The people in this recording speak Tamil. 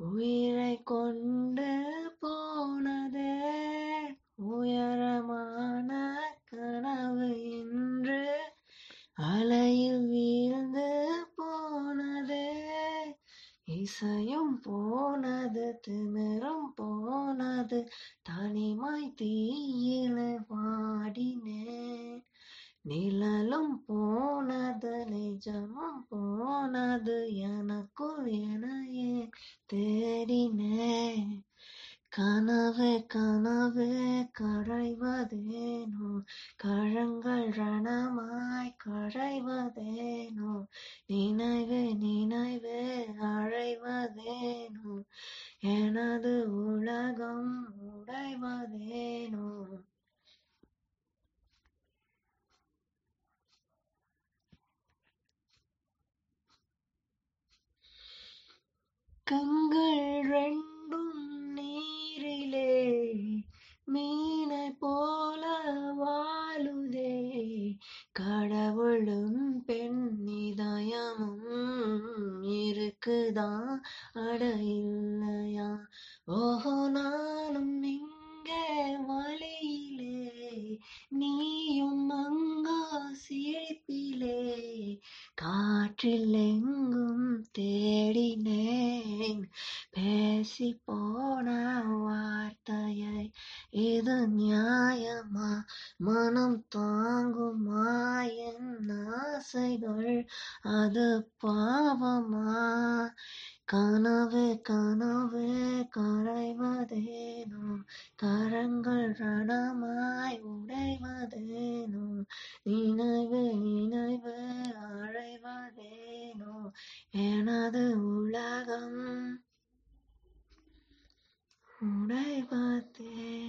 உயிரைக் கொண்டு போனதே உயரமான கனவு இன்று அலையில் வீழ்ந்து போனதே. இசையும் போனது திமிரும் போனது தனிமாய் தீயிலே பாடினேன் நிழலும் போனது நிஜமும் போனது எனக்குள் எனையே தேடினே. கனவு கனவு கரைவதேனோ? கழங்கள் ரணமாய் கரைவதேனோ? நினைவு நினைவு அழைவதேனோ? எனது உலகம் உடைவதே கங்கள் ரெண்டும் நீரிலே மீனை போல வாழுதே. கடவுளும் பெண் இதயமும் இருக்குதா? அட இல்லையா? ஓஹோ நானும் இங்கே வழியிலே நீயும் அங்கோ சிரிப்பிலே. காற்றில் எங்கும் தேடினே பேசி போன வார்த்தையை இது நியாயமா மனம் தாங்குமா என் ஆசைகள் அது பாவமா கனவு கனவு கரைவதேனோ கரங்கள் ரணமாய் உடைவதேனோ நினைவு நினைவு அழைவதேனோ எனது Murai Bate.